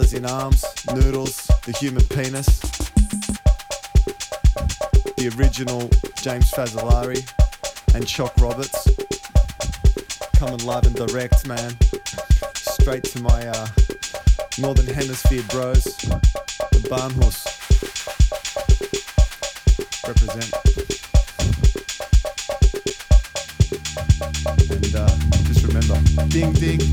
In arms, Noodles, the human penis, the original James Fazzolari, and Choc Roberts. Coming live and direct, man. Straight to my uh, Northern Hemisphere bros, the Barnhorse. Represent. And uh, just remember, ding ding